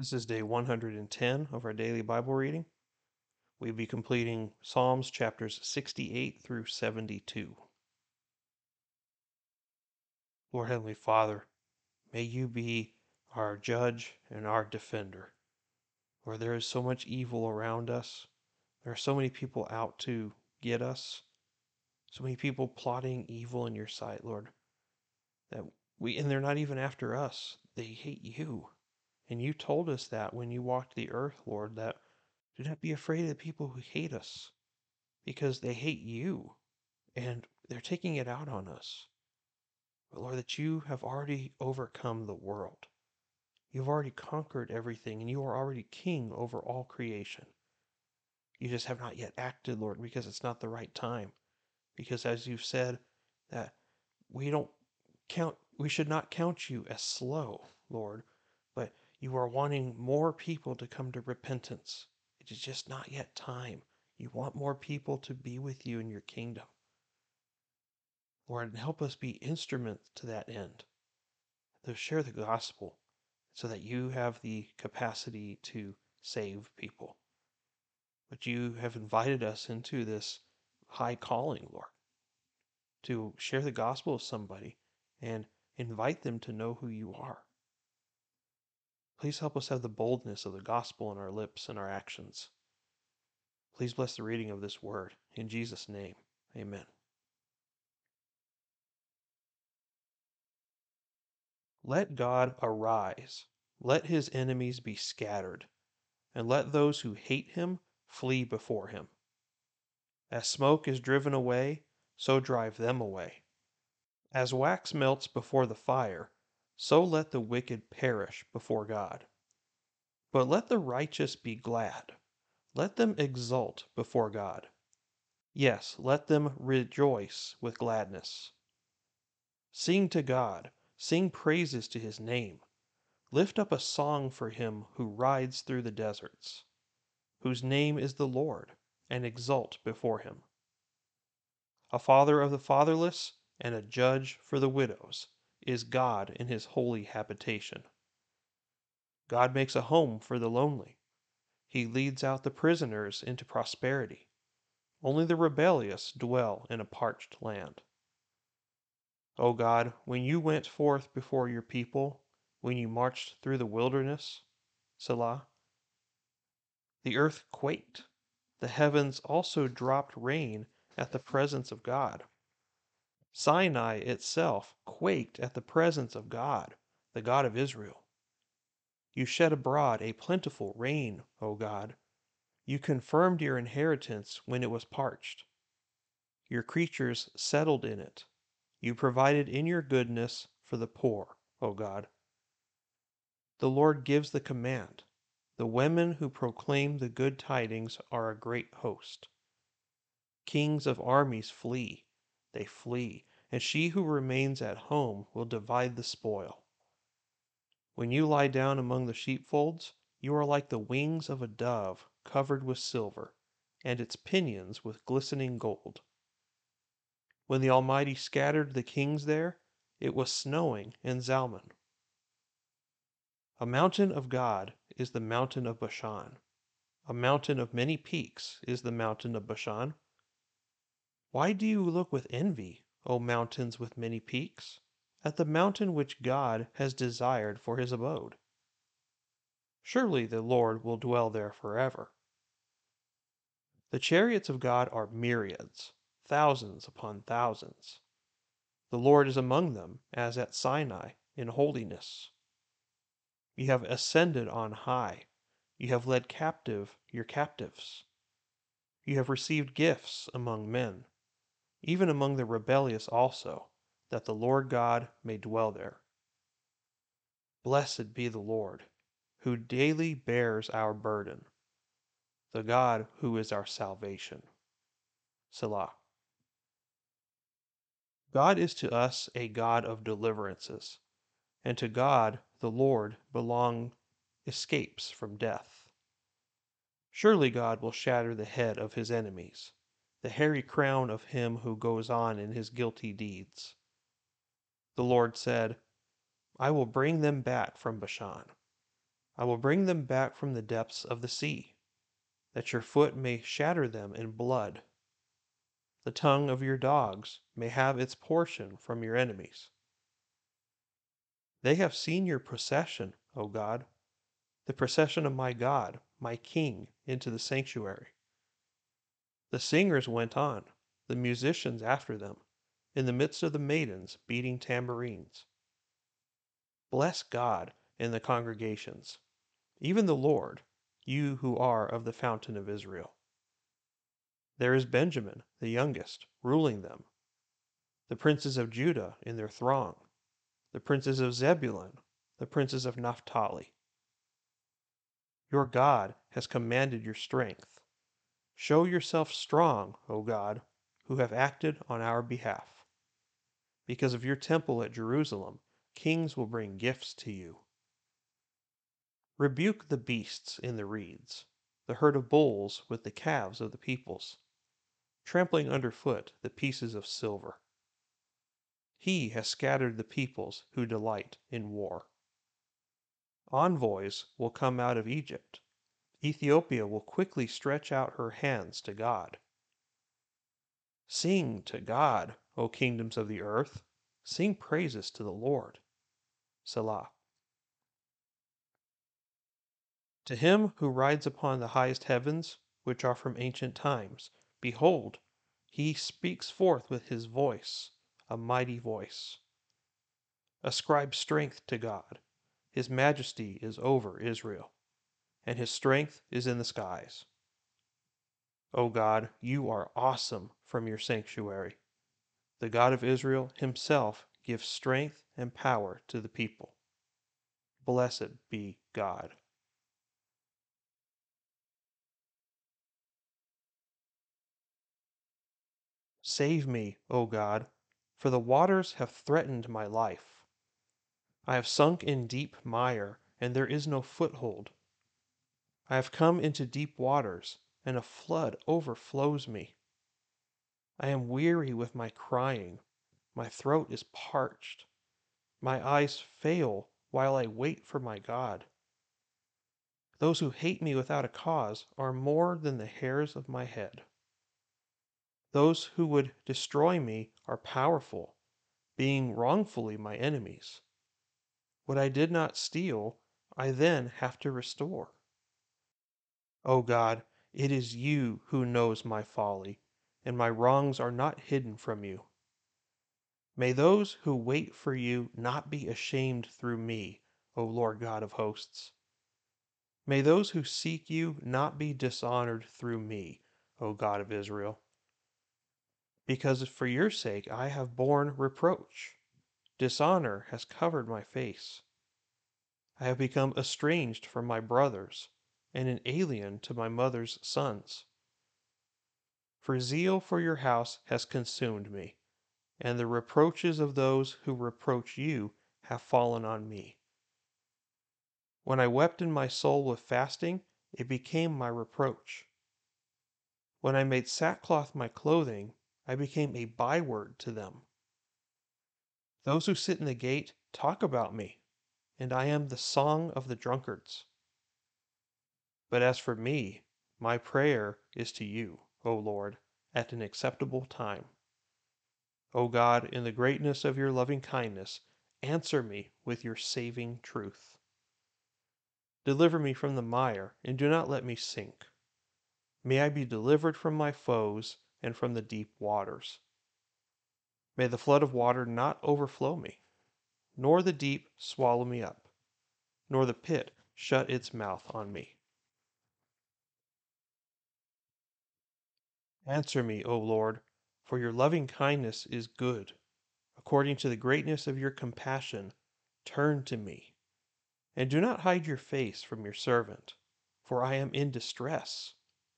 This is day 110 of our daily Bible reading. We'll be completing Psalms chapters 68 through 72. Lord Heavenly Father, may you be our judge and our defender. Lord, there is so much evil around us. There are so many people out to get us. So many people plotting evil in your sight, Lord. That we and they're not even after us. They hate you. And you told us that when you walked the earth, Lord, that do not be afraid of the people who hate us because they hate you and they're taking it out on us. But Lord, that you have already overcome the world. You've already conquered everything and you are already king over all creation. You just have not yet acted, Lord, because it's not the right time. Because as you've said, that we don't count, we should not count you as slow, Lord, you are wanting more people to come to repentance. It is just not yet time. You want more people to be with you in your kingdom. Lord, help us be instruments to that end, to share the gospel so that you have the capacity to save people. But you have invited us into this high calling, Lord, to share the gospel with somebody and invite them to know who you are. Please help us have the boldness of the gospel in our lips and our actions. Please bless the reading of this word. In Jesus' name, amen. Let God arise, let his enemies be scattered, and let those who hate him flee before him. As smoke is driven away, so drive them away. As wax melts before the fire, so let the wicked perish before God. But let the righteous be glad. Let them exult before God. Yes, let them rejoice with gladness. Sing to God, sing praises to his name. Lift up a song for him who rides through the deserts, whose name is the Lord, and exult before him. A father of the fatherless and a judge for the widows is God in his holy habitation. God makes a home for the lonely. He leads out the prisoners into prosperity. Only the rebellious dwell in a parched land. O God, when you went forth before your people, when you marched through the wilderness, Selah, the earth quaked. The heavens also dropped rain at the presence of God. Sinai itself quaked at the presence of God, the God of Israel. You shed abroad a plentiful rain, O God. You confirmed your inheritance when it was parched. Your creatures settled in it. You provided in your goodness for the poor, O God. The Lord gives the command. The women who proclaim the good tidings are a great host. Kings of armies flee they flee, and she who remains at home will divide the spoil. When you lie down among the sheepfolds, you are like the wings of a dove covered with silver, and its pinions with glistening gold. When the Almighty scattered the kings there, it was snowing in Zalmon. A mountain of God is the mountain of Bashan. A mountain of many peaks is the mountain of Bashan. Why do you look with envy, O mountains with many peaks, at the mountain which God has desired for his abode? Surely the Lord will dwell there forever. The chariots of God are myriads, thousands upon thousands. The Lord is among them, as at Sinai, in holiness. You have ascended on high. You have led captive your captives. You have received gifts among men even among the rebellious also, that the Lord God may dwell there. Blessed be the Lord, who daily bears our burden, the God who is our salvation. Selah. God is to us a God of deliverances, and to God the Lord belong escapes from death. Surely God will shatter the head of his enemies the hairy crown of him who goes on in his guilty deeds. The Lord said, I will bring them back from Bashan. I will bring them back from the depths of the sea, that your foot may shatter them in blood. The tongue of your dogs may have its portion from your enemies. They have seen your procession, O God, the procession of my God, my King, into the sanctuary. The singers went on, the musicians after them, in the midst of the maidens beating tambourines. Bless God in the congregations even the Lord, you who are of the fountain of Israel. There is Benjamin, the youngest, ruling them, the princes of Judah in their throng, the princes of Zebulun, the princes of Naphtali. Your God has commanded your strength. Show yourself strong, O God, who have acted on our behalf. Because of your temple at Jerusalem, kings will bring gifts to you. Rebuke the beasts in the reeds, the herd of bulls with the calves of the peoples, trampling underfoot the pieces of silver. He has scattered the peoples who delight in war. Envoys will come out of Egypt. Ethiopia will quickly stretch out her hands to God. Sing to God, O kingdoms of the earth. Sing praises to the Lord. Selah. To him who rides upon the highest heavens, which are from ancient times, behold, he speaks forth with his voice, a mighty voice. Ascribe strength to God. His majesty is over Israel, and his strength is in the skies. O God, you are awesome from your sanctuary. The God of Israel himself gives strength and power to the people. Blessed be God. Save me, O God, for the waters have threatened my life. I have sunk in deep mire, and there is no foothold. I have come into deep waters, and a flood overflows me. I am weary with my crying, my throat is parched. My eyes fail while I wait for my God. Those who hate me without a cause are more than the hairs of my head. Those who would destroy me are powerful, being wrongfully my enemies. What I did not steal, I then have to restore. O God, it is you who knows my folly, and my wrongs are not hidden from you. May those who wait for you not be ashamed through me, O Lord God of hosts. May those who seek you not be dishonored through me, O God of Israel because for your sake I have borne reproach. Dishonor has covered my face. I have become estranged from my brothers, and an alien to my mother's sons. For zeal for your house has consumed me, and the reproaches of those who reproach you have fallen on me. When I wept in my soul with fasting, it became my reproach. When I made sackcloth my clothing, I became a byword to them. Those who sit in the gate talk about me, and I am the song of the drunkards. But as for me, my prayer is to you, O Lord, at an acceptable time. O God, in the greatness of your loving kindness, answer me with your saving truth. Deliver me from the mire, and do not let me sink. May I be delivered from my foes and from the deep waters. May the flood of water not overflow me, nor the deep swallow me up, nor the pit shut its mouth on me. Answer me, O Lord, for your loving kindness is good. According to the greatness of your compassion, turn to me. And do not hide your face from your servant, for I am in distress.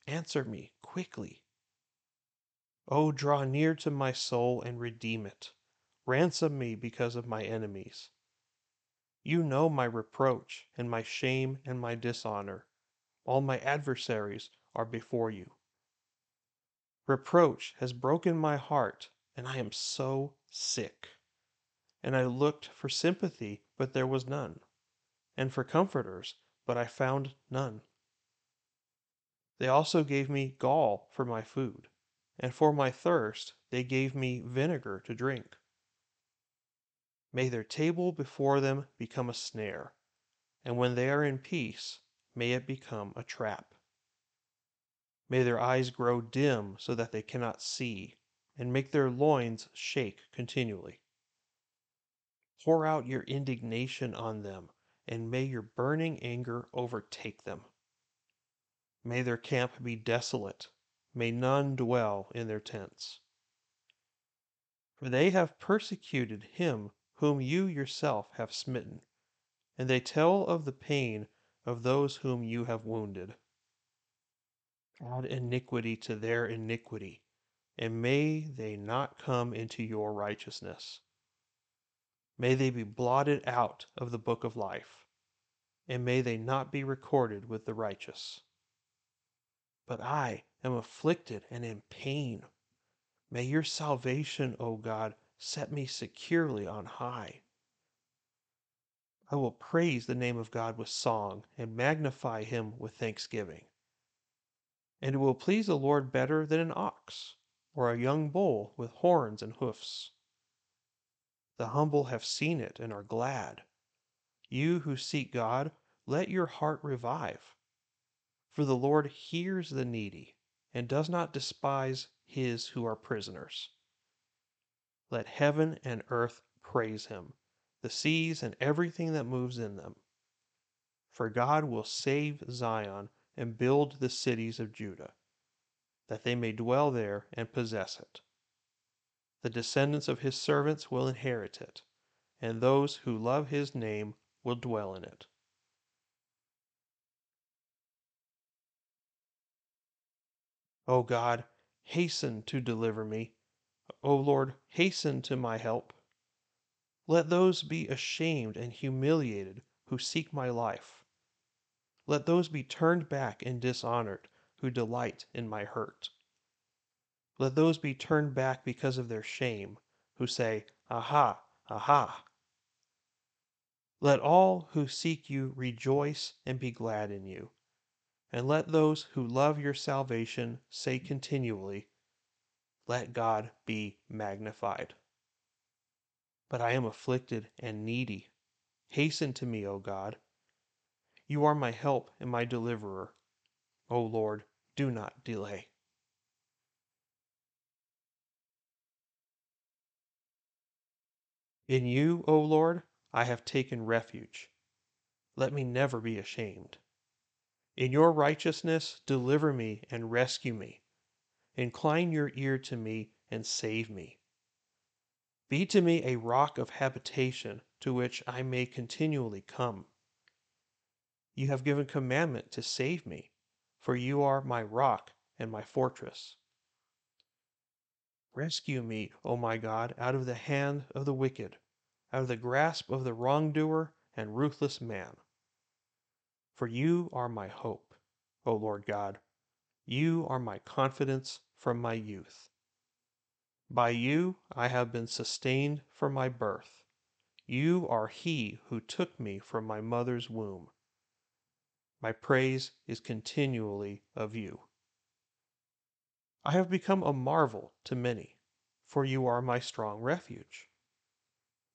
Answer me quickly. Oh, draw near to my soul and redeem it. Ransom me because of my enemies. You know my reproach and my shame and my dishonor. All my adversaries are before you. Reproach has broken my heart, and I am so sick. And I looked for sympathy, but there was none, and for comforters, but I found none. They also gave me gall for my food, and for my thirst they gave me vinegar to drink. May their table before them become a snare, and when they are in peace, may it become a trap. May their eyes grow dim so that they cannot see, and make their loins shake continually. Pour out your indignation on them, and may your burning anger overtake them. May their camp be desolate, may none dwell in their tents. For they have persecuted him whom you yourself have smitten, and they tell of the pain of those whom you have wounded. Add iniquity to their iniquity, and may they not come into your righteousness. May they be blotted out of the book of life, and may they not be recorded with the righteous. But I am afflicted and in pain. May your salvation, O God, set me securely on high. I will praise the name of God with song and magnify him with thanksgiving. And it will please the Lord better than an ox or a young bull with horns and hoofs. The humble have seen it and are glad. You who seek God, let your heart revive. For the Lord hears the needy and does not despise his who are prisoners. Let heaven and earth praise him, the seas and everything that moves in them. For God will save Zion and build the cities of Judah, that they may dwell there and possess it. The descendants of his servants will inherit it, and those who love his name will dwell in it. O God, hasten to deliver me. O Lord, hasten to my help. Let those be ashamed and humiliated who seek my life. Let those be turned back and dishonored who delight in my hurt. Let those be turned back because of their shame, who say, Aha, aha. Let all who seek you rejoice and be glad in you. And let those who love your salvation say continually, let God be magnified. But I am afflicted and needy. Hasten to me, O God. You are my help and my deliverer. O Lord, do not delay. In you, O Lord, I have taken refuge. Let me never be ashamed. In your righteousness, deliver me and rescue me. Incline your ear to me and save me. Be to me a rock of habitation to which I may continually come. You have given commandment to save me, for you are my rock and my fortress. Rescue me, O my God, out of the hand of the wicked, out of the grasp of the wrongdoer and ruthless man. For you are my hope, O Lord God. You are my confidence from my youth. By you I have been sustained from my birth. You are he who took me from my mother's womb. My praise is continually of you. I have become a marvel to many, for you are my strong refuge.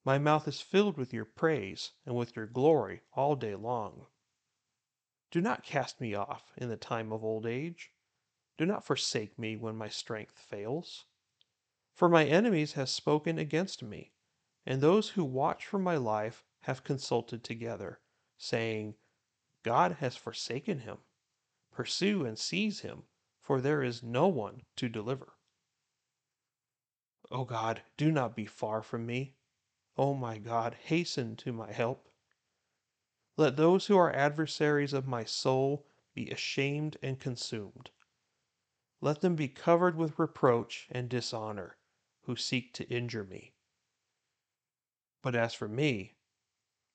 My mouth is filled with your praise and with your glory all day long. Do not cast me off in the time of old age do not forsake me when my strength fails. For my enemies have spoken against me, and those who watch for my life have consulted together, saying, God has forsaken him. Pursue and seize him, for there is no one to deliver. O God, do not be far from me. O my God, hasten to my help. Let those who are adversaries of my soul be ashamed and consumed. Let them be covered with reproach and dishonor who seek to injure me. But as for me,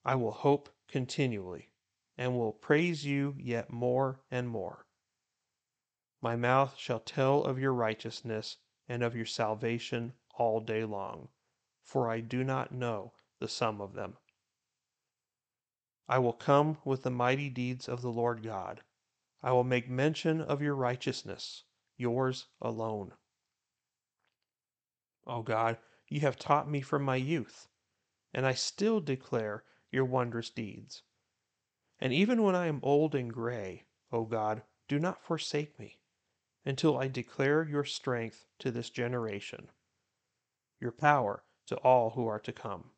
I will hope continually, and will praise you yet more and more. My mouth shall tell of your righteousness and of your salvation all day long, for I do not know the sum of them. I will come with the mighty deeds of the Lord God. I will make mention of your righteousness, yours alone. O God, you have taught me from my youth, and I still declare your wondrous deeds. And even when I am old and gray, O God, do not forsake me until I declare your strength to this generation, your power to all who are to come.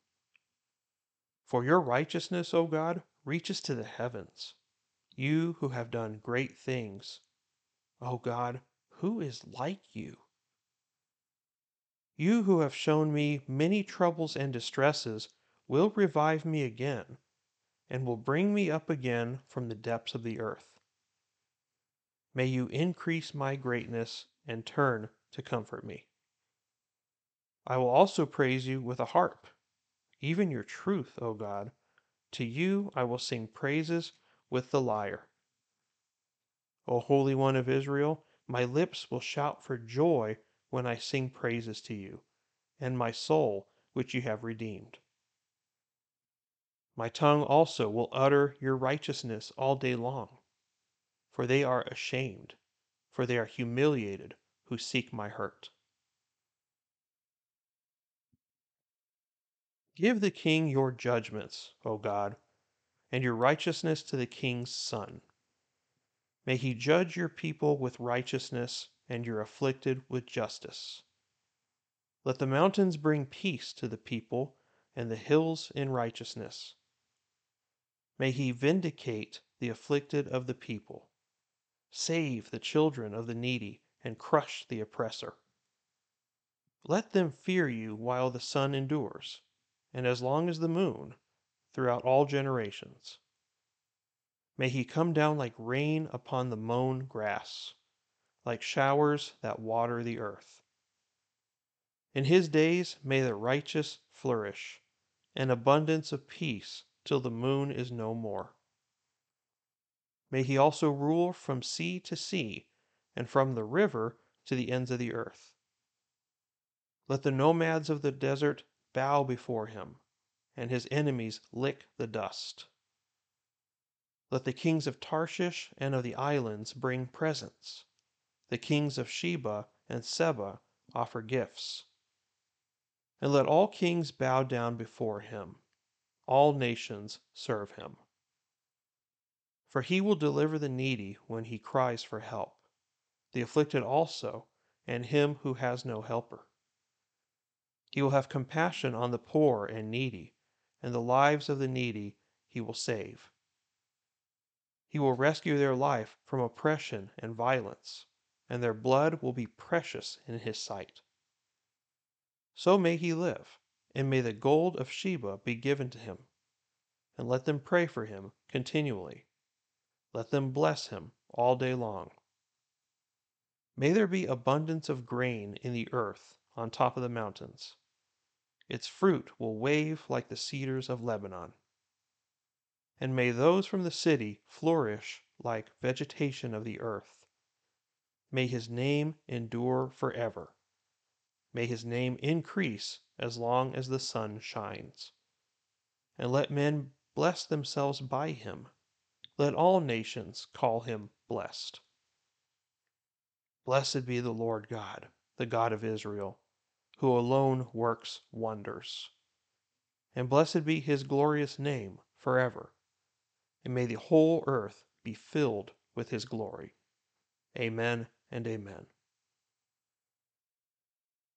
For your righteousness, O God, reaches to the heavens. You who have done great things. O God, who is like you? You who have shown me many troubles and distresses will revive me again, and will bring me up again from the depths of the earth. May you increase my greatness and turn to comfort me. I will also praise you with a harp, even your truth, O God. To you I will sing praises with the lyre. O Holy One of Israel, my lips will shout for joy when I sing praises to you, and my soul, which you have redeemed. My tongue also will utter your righteousness all day long for they are ashamed, for they are humiliated who seek my hurt. Give the king your judgments, O God, and your righteousness to the king's son. May he judge your people with righteousness and your afflicted with justice. Let the mountains bring peace to the people and the hills in righteousness. May he vindicate the afflicted of the people Save the children of the needy, and crush the oppressor. Let them fear you while the sun endures, and as long as the moon, throughout all generations. May he come down like rain upon the mown grass, like showers that water the earth. In his days may the righteous flourish, and abundance of peace till the moon is no more. May he also rule from sea to sea, and from the river to the ends of the earth. Let the nomads of the desert bow before him, and his enemies lick the dust. Let the kings of Tarshish and of the islands bring presents. The kings of Sheba and Seba offer gifts. And let all kings bow down before him. All nations serve him. For he will deliver the needy when he cries for help, the afflicted also, and him who has no helper. He will have compassion on the poor and needy, and the lives of the needy he will save. He will rescue their life from oppression and violence, and their blood will be precious in his sight. So may he live, and may the gold of Sheba be given to him, and let them pray for him continually. Let them bless him all day long. May there be abundance of grain in the earth on top of the mountains. Its fruit will wave like the cedars of Lebanon. And may those from the city flourish like vegetation of the earth. May his name endure forever. May his name increase as long as the sun shines. And let men bless themselves by him let all nations call him blessed. Blessed be the Lord God, the God of Israel, who alone works wonders. And blessed be his glorious name forever. And may the whole earth be filled with his glory. Amen and amen.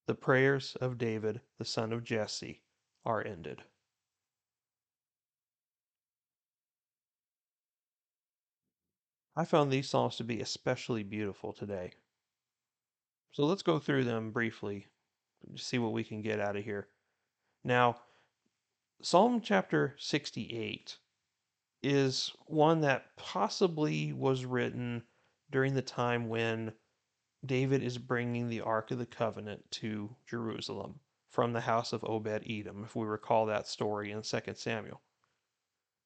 The prayers of David, the son of Jesse, are ended. I found these Psalms to be especially beautiful today. So let's go through them briefly to see what we can get out of here. Now, Psalm chapter 68 is one that possibly was written during the time when David is bringing the Ark of the Covenant to Jerusalem from the house of Obed Edom, if we recall that story in 2 Samuel.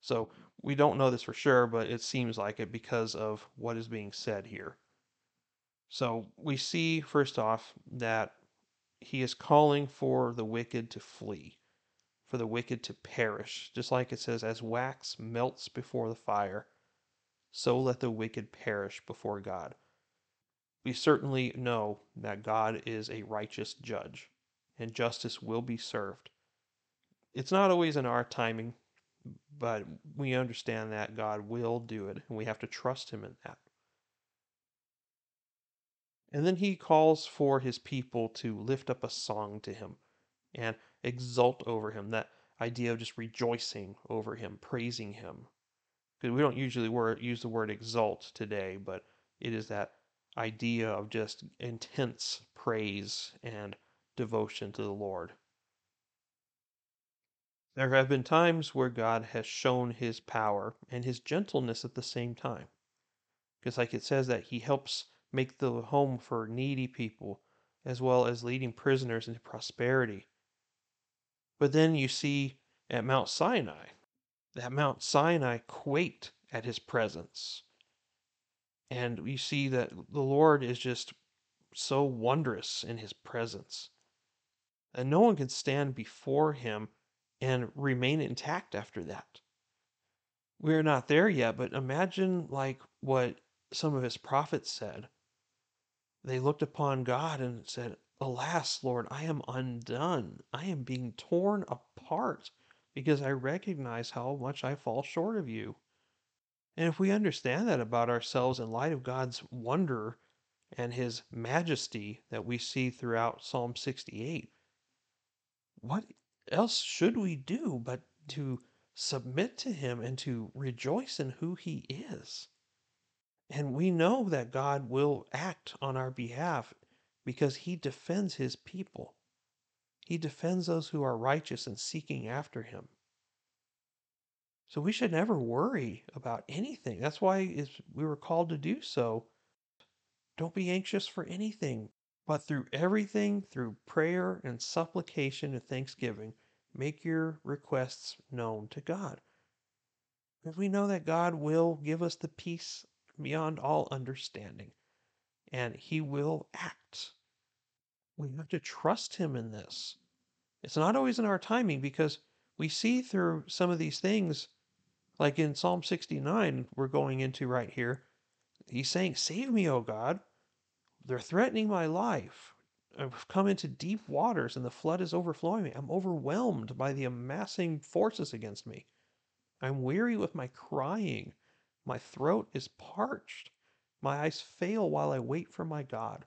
So we don't know this for sure, but it seems like it because of what is being said here. So we see, first off, that he is calling for the wicked to flee for the wicked to perish, just like it says, as wax melts before the fire, so let the wicked perish before God. We certainly know that God is a righteous judge, and justice will be served. It's not always in our timing, but we understand that God will do it, and we have to trust Him in that. And then he calls for his people to lift up a song to him and exult over him. That idea of just rejoicing over him, praising him. Because we don't usually word, use the word exult today, but it is that idea of just intense praise and devotion to the Lord. There have been times where God has shown his power and his gentleness at the same time. Because, like it says, that he helps make the home for needy people, as well as leading prisoners into prosperity. But then you see at Mount Sinai that Mount Sinai quaked at his presence. And we see that the Lord is just so wondrous in his presence. And no one can stand before him and remain intact after that. We're not there yet, but imagine like what some of his prophets said they looked upon God and said, Alas, Lord, I am undone. I am being torn apart because I recognize how much I fall short of you. And if we understand that about ourselves in light of God's wonder and his majesty that we see throughout Psalm 68, what else should we do but to submit to him and to rejoice in who he is? And we know that God will act on our behalf because he defends his people. He defends those who are righteous and seeking after him. So we should never worry about anything. That's why we were called to do so. Don't be anxious for anything, but through everything, through prayer and supplication and thanksgiving, make your requests known to God. Because we know that God will give us the peace beyond all understanding, and He will act. We have to trust Him in this. It's not always in our timing because we see through some of these things, like in Psalm 69, we're going into right here. He's saying, Save me, O God. They're threatening my life. I've come into deep waters and the flood is overflowing me. I'm overwhelmed by the amassing forces against me. I'm weary with my crying. My throat is parched. My eyes fail while I wait for my God.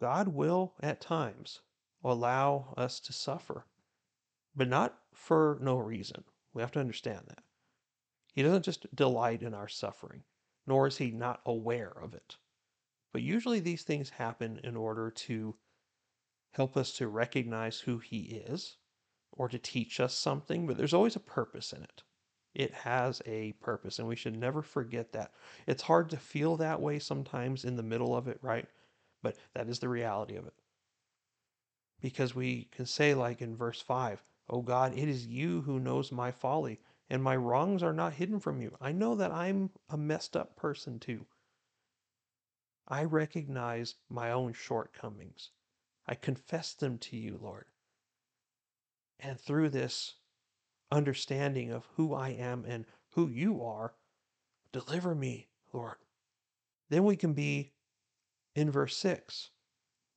God will, at times, allow us to suffer, but not for no reason. We have to understand that. He doesn't just delight in our suffering, nor is he not aware of it. But usually these things happen in order to help us to recognize who he is or to teach us something, but there's always a purpose in it. It has a purpose, and we should never forget that. It's hard to feel that way sometimes in the middle of it, right? But that is the reality of it. Because we can say, like in verse 5, Oh God, it is you who knows my folly, and my wrongs are not hidden from you. I know that I'm a messed up person too. I recognize my own shortcomings. I confess them to you, Lord. And through this, understanding of who I am and who you are, deliver me, Lord. Then we can be in verse 6.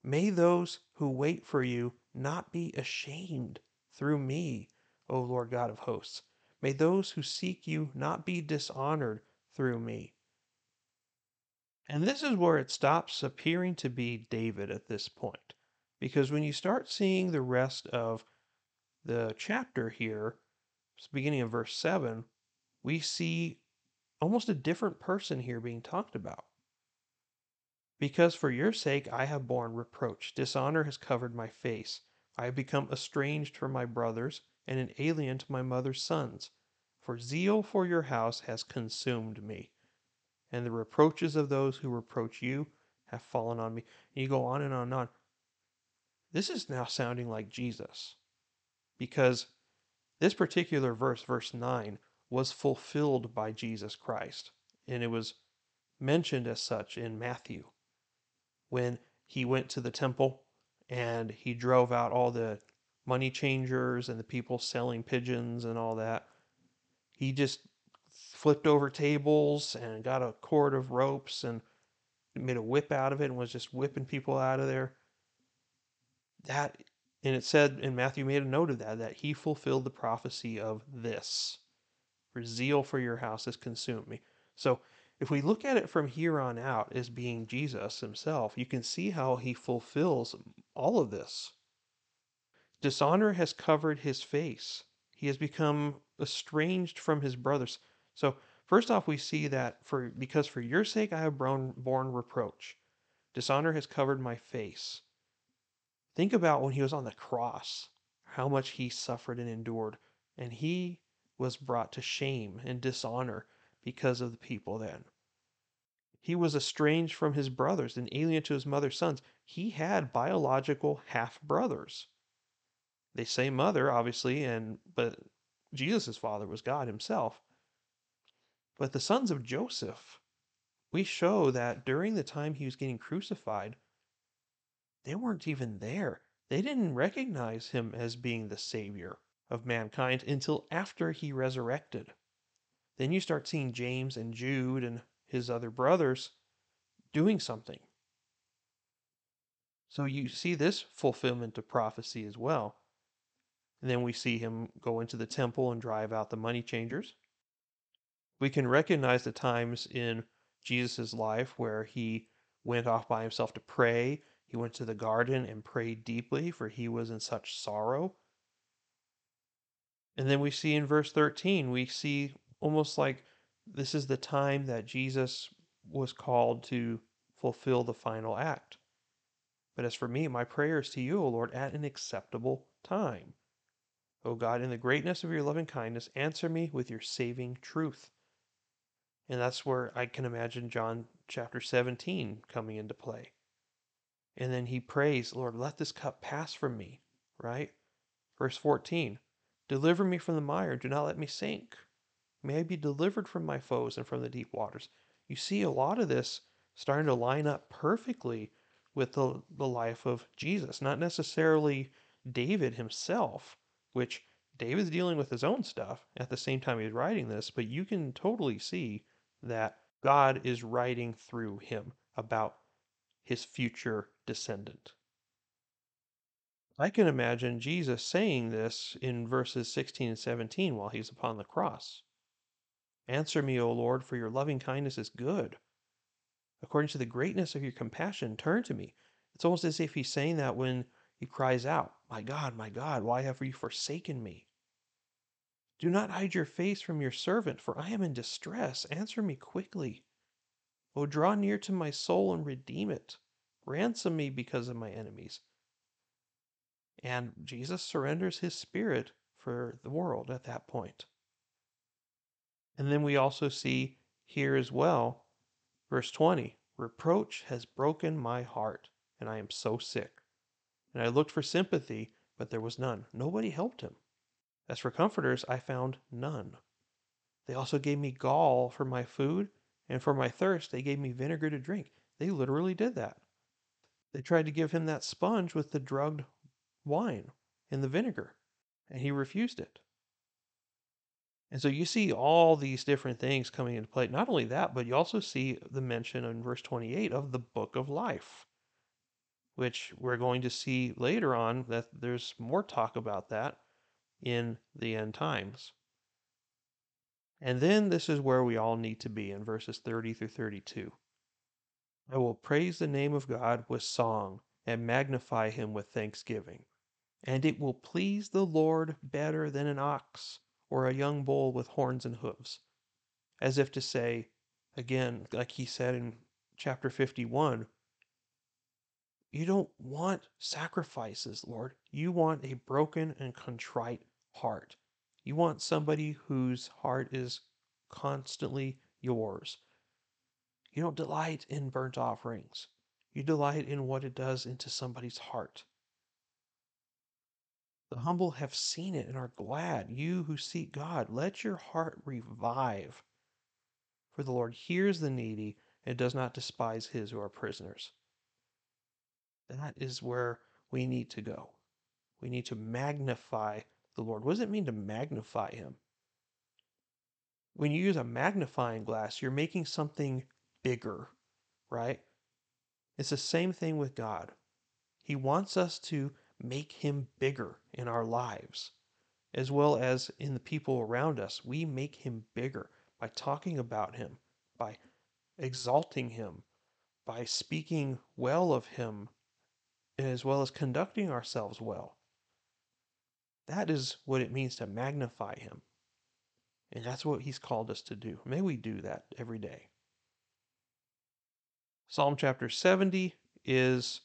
May those who wait for you not be ashamed through me, O Lord God of hosts. May those who seek you not be dishonored through me. And this is where it stops appearing to be David at this point. Because when you start seeing the rest of the chapter here, beginning of verse 7, we see almost a different person here being talked about. Because for your sake I have borne reproach, dishonor has covered my face. I have become estranged from my brothers, and an alien to my mother's sons. For zeal for your house has consumed me, and the reproaches of those who reproach you have fallen on me. And you go on and on and on. This is now sounding like Jesus, because this particular verse, verse 9, was fulfilled by Jesus Christ, and it was mentioned as such in Matthew when he went to the temple and he drove out all the money changers and the people selling pigeons and all that. He just flipped over tables and got a cord of ropes and made a whip out of it and was just whipping people out of there. That and it said and Matthew made a note of that that he fulfilled the prophecy of this. For zeal for your house has consumed me. So if we look at it from here on out as being Jesus himself, you can see how he fulfills all of this. Dishonor has covered his face. He has become estranged from his brothers. So first off, we see that for because for your sake I have borne, reproach. Dishonor has covered my face. Think about when he was on the cross, how much he suffered and endured, and he was brought to shame and dishonor because of the people then. He was estranged from his brothers and alien to his mother's sons. He had biological half brothers. They say mother, obviously, and but Jesus' father was God himself. But the sons of Joseph, we show that during the time he was getting crucified, they weren't even there. They didn't recognize him as being the savior of mankind until after he resurrected. Then you start seeing James and Jude and his other brothers doing something. So you see this fulfillment of prophecy as well. And then we see him go into the temple and drive out the money changers. We can recognize the times in Jesus' life where he went off by himself to pray. He went to the garden and prayed deeply, for he was in such sorrow. And then we see in verse 13, we see almost like this is the time that Jesus was called to fulfill the final act. But as for me, my prayers to you, O Lord, at an acceptable time. O God, in the greatness of your loving kindness, answer me with your saving truth. And that's where I can imagine John chapter 17 coming into play. And then he prays, Lord, let this cup pass from me, right? Verse 14 Deliver me from the mire, do not let me sink. May I be delivered from my foes and from the deep waters. You see a lot of this starting to line up perfectly with the, the life of Jesus, not necessarily David himself, which David's dealing with his own stuff at the same time he's writing this, but you can totally see that God is writing through him about his future descendant. I can imagine Jesus saying this in verses 16 and 17 while he's upon the cross. Answer me, O Lord, for your loving kindness is good. According to the greatness of your compassion, turn to me. It's almost as if he's saying that when he cries out, My God, my God, why have you forsaken me? Do not hide your face from your servant, for I am in distress. Answer me quickly. O draw near to my soul and redeem it. Ransom me because of my enemies. And Jesus surrenders his spirit for the world at that point. And then we also see here as well, verse 20 Reproach has broken my heart, and I am so sick. And I looked for sympathy, but there was none. Nobody helped him. As for comforters, I found none. They also gave me gall for my food, and for my thirst, they gave me vinegar to drink. They literally did that. They tried to give him that sponge with the drugged wine and the vinegar, and he refused it. And so you see all these different things coming into play. Not only that, but you also see the mention in verse 28 of the book of life, which we're going to see later on that there's more talk about that in the end times. And then this is where we all need to be in verses 30 through 32. I will praise the name of God with song and magnify him with thanksgiving. And it will please the Lord better than an ox or a young bull with horns and hooves. As if to say, again, like he said in chapter 51, you don't want sacrifices, Lord. You want a broken and contrite heart. You want somebody whose heart is constantly yours. You don't delight in burnt offerings. You delight in what it does into somebody's heart. The humble have seen it and are glad. You who seek God, let your heart revive. For the Lord hears the needy and does not despise his who are prisoners. That is where we need to go. We need to magnify the Lord. What does it mean to magnify Him? When you use a magnifying glass, you're making something bigger, right? It's the same thing with God. He wants us to make Him bigger in our lives, as well as in the people around us. We make Him bigger by talking about Him, by exalting Him, by speaking well of Him, as well as conducting ourselves well. That is what it means to magnify Him. And that's what He's called us to do. May we do that every day. Psalm chapter 70 is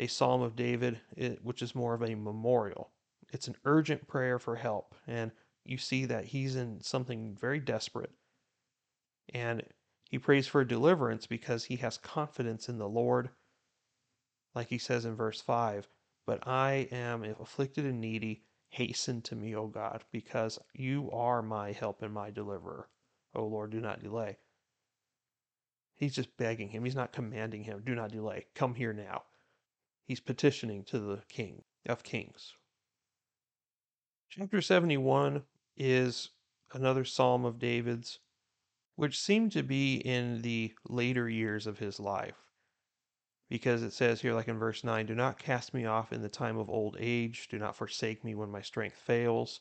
a psalm of David, which is more of a memorial. It's an urgent prayer for help. And you see that he's in something very desperate. And he prays for deliverance because he has confidence in the Lord. Like he says in verse 5 But I am afflicted and needy. Hasten to me, O God, because you are my help and my deliverer. O Lord, do not delay. He's just begging him. He's not commanding him, do not delay. Come here now. He's petitioning to the King of Kings. Chapter 71 is another psalm of David's, which seemed to be in the later years of his life because it says here, like in verse 9, do not cast me off in the time of old age, do not forsake me when my strength fails.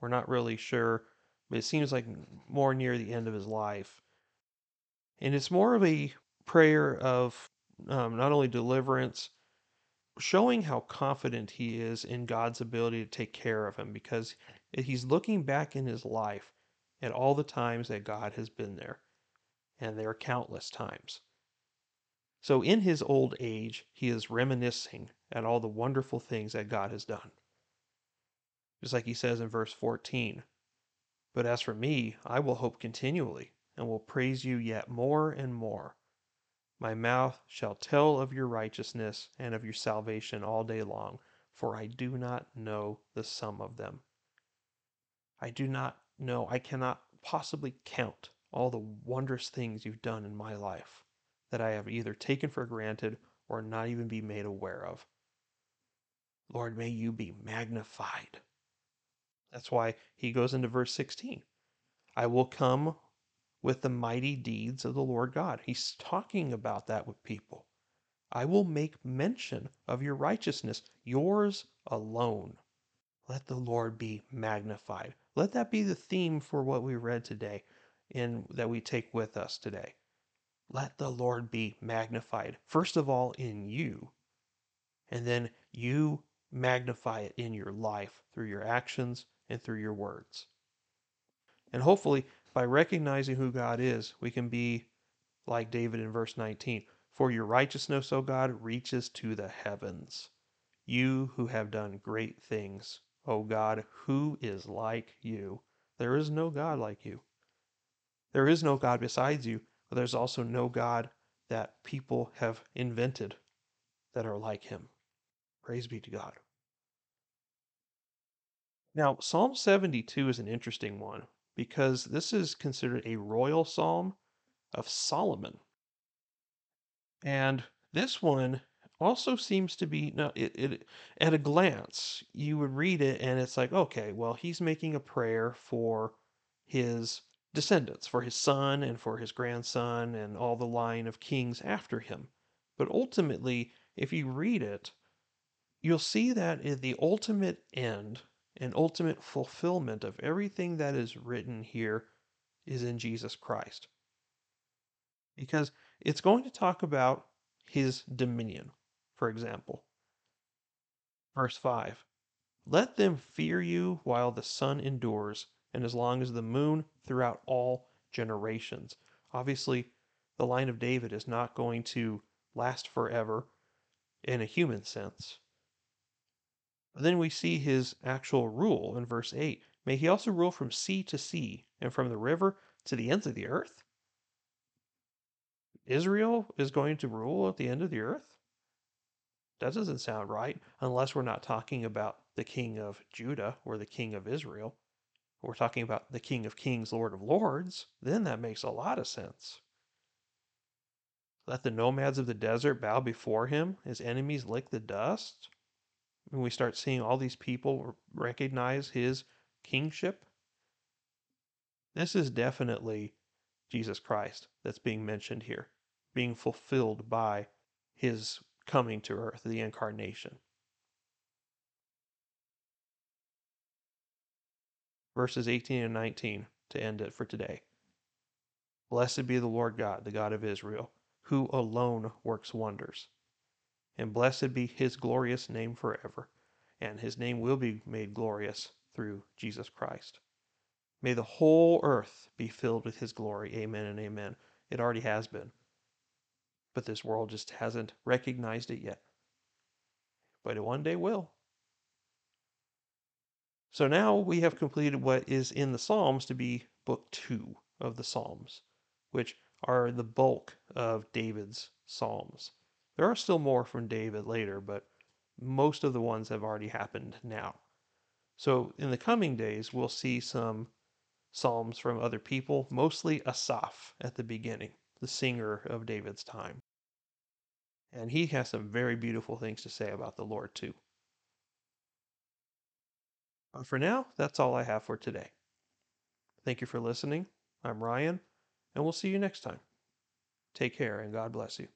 We're not really sure, but it seems like more near the end of his life. And it's more of a prayer of um, not only deliverance, showing how confident he is in God's ability to take care of him because he's looking back in his life at all the times that God has been there. And there are countless times. So in his old age, he is reminiscing at all the wonderful things that God has done. Just like he says in verse 14 But as for me, I will hope continually, and will praise you yet more and more. My mouth shall tell of your righteousness and of your salvation all day long, for I do not know the sum of them. I do not know, I cannot possibly count all the wondrous things you've done in my life that I have either taken for granted or not even be made aware of. Lord, may you be magnified. That's why he goes into verse 16. I will come with the mighty deeds of the Lord God. He's talking about that with people. I will make mention of your righteousness, yours alone. Let the Lord be magnified. Let that be the theme for what we read today and that we take with us today. Let the Lord be magnified, first of all, in you, and then you magnify it in your life through your actions and through your words. And hopefully, by recognizing who God is, we can be like David in verse 19 For your righteousness, O God, reaches to the heavens. You who have done great things, O God, who is like you? There is no God like you. There is no God besides you, but there's also no God that people have invented that are like him. Praise be to God. Now, Psalm 72 is an interesting one because this is considered a royal psalm of Solomon. And this one also seems to be no it, it at a glance you would read it and it's like okay well he's making a prayer for his descendants, for his son and for his grandson and all the line of kings after him. But ultimately, if you read it, you'll see that the ultimate end and ultimate fulfillment of everything that is written here is in Jesus Christ. Because it's going to talk about his dominion, for example. Verse 5 Let them fear you while the sun endures and as long as the moon throughout all generations. Obviously, the line of David is not going to last forever in a human sense. But then we see his actual rule in verse 8. May he also rule from sea to sea and from the river to the ends of the earth? Israel is going to rule at the end of the earth? That doesn't sound right, unless we're not talking about the king of Judah or the king of Israel we're talking about the King of Kings, Lord of Lords, then that makes a lot of sense. Let the nomads of the desert bow before him, his enemies lick the dust. When we start seeing all these people recognize his kingship, this is definitely Jesus Christ that's being mentioned here, being fulfilled by his coming to earth, the incarnation. Verses 18 and 19 to end it for today. Blessed be the Lord God, the God of Israel, who alone works wonders. And blessed be his glorious name forever. And his name will be made glorious through Jesus Christ. May the whole earth be filled with his glory. Amen and amen. It already has been. But this world just hasn't recognized it yet. But it one day will. So now we have completed what is in the Psalms to be book two of the Psalms which are the bulk of David's Psalms. There are still more from David later, but most of the ones have already happened now. So in the coming days, we'll see some Psalms from other people, mostly Asaph at the beginning, the singer of David's time. And he has some very beautiful things to say about the Lord, too. But for now, that's all I have for today. Thank you for listening. I'm Ryan and we'll see you next time. Take care and God bless you.